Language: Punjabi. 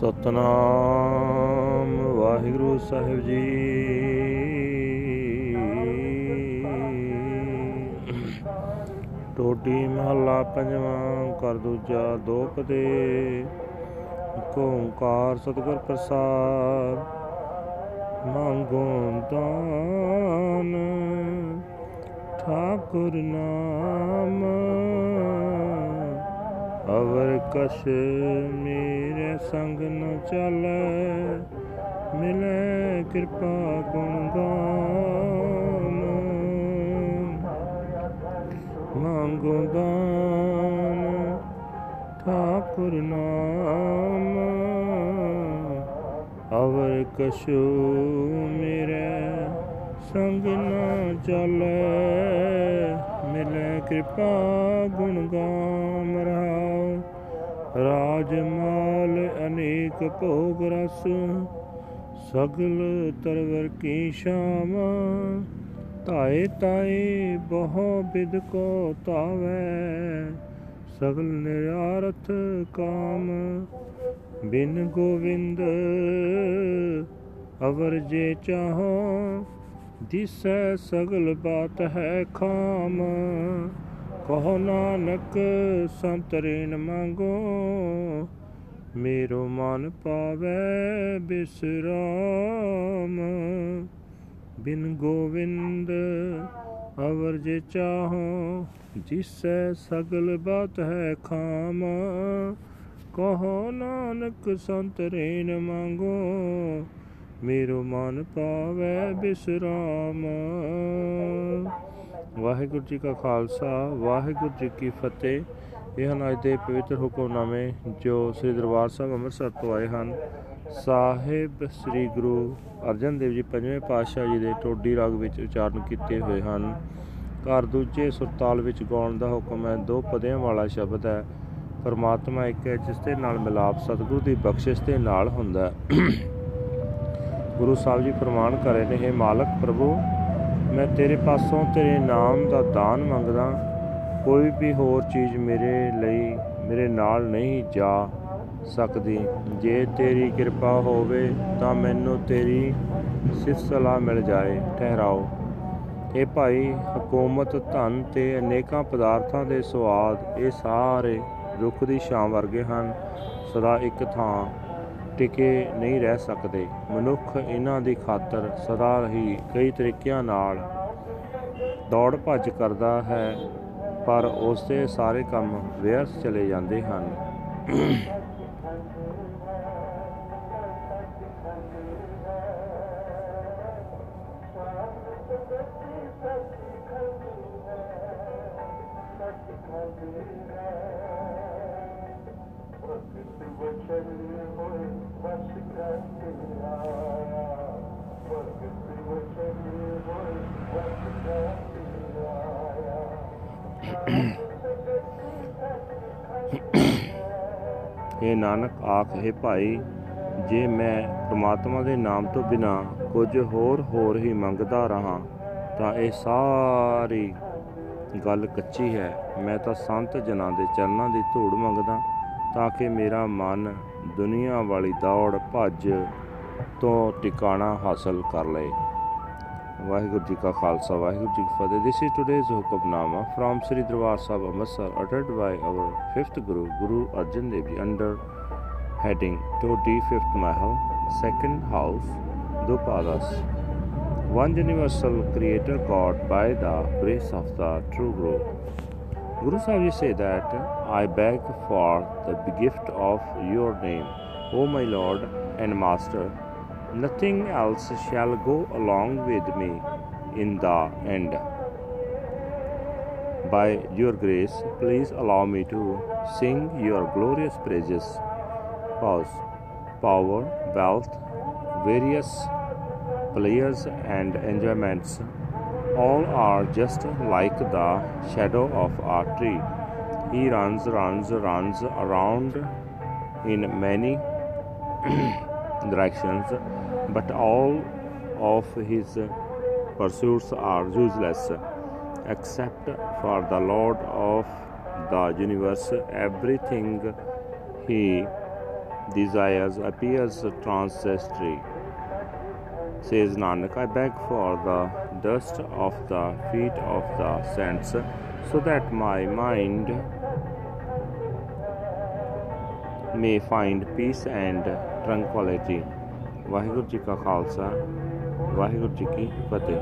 ਸਤਨਾਮ ਵਾਹਿਗੁਰੂ ਸਾਹਿਬ ਜੀ। ਟੋਟੀ ਮਹੱਲਾ ਪੰਜਵਾਂ ਕਰ ਦੂਜਾ ਦੋ। ਪਦੇ ਏਕ ਓੰਕਾਰ ਸਤਿਗੁਰ ਪ੍ਰਸਾਦ, ਮੰਗੋ ਦਾਨ। ਠਾਕੁਰ ਨਾਮ ਅਵਰ ਕਛ ਮੇਰੇ ਸੰਗ ਨ ਚੱਲੈ ਮਿਲੈ ਕਿਰਪਾ ਗੁਣ ਗਾਨ। ਮੰਗੋ ਦਾਨ ਠਾਕੁਰ ਨਾਮ। ਅਵਰ ਕਛੂ ਮੇਰੇ ਸੰਗ ਨ ਚੱਲੈ ਮਿਲੈ ਕਿਰਪਾ ਗੁਣ ਗਾਮ ਰਹਾਉ। ਰਾਜ ਮਾਲ ਅਨੇਕ ਭੋਗ ਰਸ। ਸਗਲ ਤਰਵਰ ਕੀ ਸ਼ਾਮ। ਧਾਏ ਤਾਏ ਬਹੁ ਬਿਦ ਕੋ ਤਾਵੈ ਸਗਲ ਨਿਰਾਰਥ ਕਾਮ। ਬਿਨ ਗੋਵਿੰਦ ਅਵਰ ਜੇ ਚਾਹੋ। ਦਿਸੈ ਸਗਲ ਬਾਤ ਹੈ ਖਾਮ, ਕਹੋ ਨਾਨਕ ਸੰਤ ਰੇਨ ਮੰਗੋ, ਮੇਰੋ ਮਨ ਪਾਵੈ ਬਿਸਰਾਮ। ਬਿਨ ਗੋਵਿੰਦ ਅਵਰ ਜੇ ਚਾਹੋ, ਜਿਸੈ ਸਗਲ ਬਾਤ ਹੈ ਖਾਮ, ਕਹੋ ਨਾਨਕ ਸੰਤ ਰੇਨ ਮੰਗੋ ਮੇਰੋ ਮਨ ਪਾਵੈ ਬਿਸਰਾਮ। ਵਾਹਿਗੁਰੂ ਜੀ ਕਾ ਖਾਲਸਾ, ਵਾਹਿਗੁਰੂ ਜੀ ਕੀ ਫਤਿਹ। ਇਹ ਹਨ ਅੱਜ ਦੇ ਪਵਿੱਤਰ ਹੁਕਮਨਾਮੇ ਜੋ ਸ੍ਰੀ ਦਰਬਾਰ ਸਾਹਿਬ ਅੰਮ੍ਰਿਤਸਰ ਤੋਂ ਆਏ ਹਨ। ਸਾਹਿਬ ਸ੍ਰੀ ਗੁਰੂ ਅਰਜਨ ਦੇਵ ਜੀ ਪੰਜਵੇਂ ਪਾਤਸ਼ਾਹ ਜੀ ਦੇ ਟੋਡੀ ਰਾਗ ਵਿੱਚ ਉਚਾਰਨ ਕੀਤੇ ਹੋਏ ਹਨ। ਘਰ ਦੂਜੇ ਸੁਰਤਾਲ ਵਿੱਚ ਗਾਉਣ ਦਾ ਹੁਕਮ ਹੈ, ਦੋ ਪਦਿਆਂ ਵਾਲਾ ਸ਼ਬਦ ਹੈ। ਪਰਮਾਤਮਾ ਇੱਕ ਹੈ, ਜਿਸ ਦੇ ਨਾਲ ਮਿਲਾਪ ਸਤਿਗੁਰੂ ਦੀ ਬਖਸ਼ਿਸ਼ ਦੇ ਨਾਲ ਹੁੰਦਾ ਹੈ। ਗੁਰੂ ਸਾਹਿਬ ਜੀ ਪ੍ਰਮਾਣ ਕਰੇ ਨੇ, ਹੈ ਮਾਲਕ ਪ੍ਰਭੂ, ਮੈਂ ਤੇਰੇ ਪਾਸੋਂ ਤੇਰੇ ਨਾਮ ਦਾ ਦਾਨ ਮੰਗਦਾ, ਕੋਈ ਵੀ ਹੋਰ ਚੀਜ਼ ਮੇਰੇ ਲਈ, ਮੇਰੇ ਨਾਲ ਨਹੀਂ ਜਾ ਸਕਦੀ। ਜੇ ਤੇਰੀ ਕਿਰਪਾ ਹੋਵੇ ਤਾਂ ਮੈਨੂੰ ਤੇਰੀ ਸਿਫਤ ਸਲਾਹ ਮਿਲ ਜਾਏ। ਠਹਿਰਾਓ। ਇਹ ਭਾਈ, ਹਕੂਮਤ, ਧਨ ਤੇ ਅਨੇਕਾਂ ਪਦਾਰਥਾਂ ਦੇ ਸਵਾਦ ਇਹ ਸਾਰੇ ਰੁੱਖ ਦੀ ਛਾਂ ਵਰਗੇ ਹਨ। ਸਦਾ ਇੱਕ ਥਾਂ ਟਿਕੇ ਨਹੀਂ ਰਹਿ ਸਕਦੇ। ਮਨੁੱਖ ਇਹਨਾਂ ਦੀ ਖਾਤਰ ਸਦਾ ਹੀ ਕਈ ਤਰੀਕਿਆਂ ਨਾਲ ਦੌੜ ਭੱਜ ਕਰਦਾ ਹੈ, ਪਰ ਉਸ ਦੇ ਸਾਰੇ ਕੰਮ ਵਿਅਰਥ ਚਲੇ ਜਾਂਦੇ ਹਨ। ਇਹ ਨਾਨਕ, ਆਖੇ ਭਾਈ, ਜੇ ਮੈਂ ਪ੍ਰਮਾਤਮਾ ਦੇ ਨਾਮ ਤੋਂ ਬਿਨਾ ਕੁਝ ਹੋਰ ਹੋਰ ਹੀ ਮੰਗਦਾ ਰਹਾ, ਤਾਂ ਇਹ ਸਾਰੀ ਗੱਲ ਕੱਚੀ ਹੈ। ਮੈਂ ਤਾਂ ਸੰਤ ਜਨਾਂ ਦੇ ਚਰਨਾਂ ਦੀ ਧੂੜ ਮੰਗਦਾ ਤਾਂ ਕਿ ਮੇਰਾ ਮਨ ਦੁਨੀਆ ਵਾਲੀ ਦੌੜ ਭੱਜ ਤੋਂ ਟਿਕਾਣਾ ਹਾਸਲ ਕਰ ਲਏ ਵਾਹਿਗੁਰੂ ਜੀ ਕਾ ਖਾਲਸਾ ਵਾਹਿਗੁਰੂ ਜੀ ਕੀ ਫਤਿਹ this is today's Hukamnama from Sri Darbar Sahib Amritsar ਅਟਟਡ by our 5th Guru Guru Arjan Dev ji under heading to the 5th Mahal second house ਦੋ ਪਾਲਸ one universal creator god by the grace of the true guru Guru Sahib say that I beg for the gift of your name O my Lord and Master nothing else shall go along with me in the end. By your grace, please allow me to sing your glorious praises. Pause. Power, wealth, various pleasures and enjoyments, all are just like the shadow of a tree. He runs, runs, runs around in many directions, but all of his pursuits are useless except for the Lord of the universe. Everything he desires appears transitory. Says Nanak, I beg for the dust of the feet of the saints, so that my mind may find peace and tranquility. Waheguru ji ਕਾ ਖਾਲਸਾ ਵਾਹਿਗੁਰੂ ਜੀ ਕੀ ਫਤਿਹ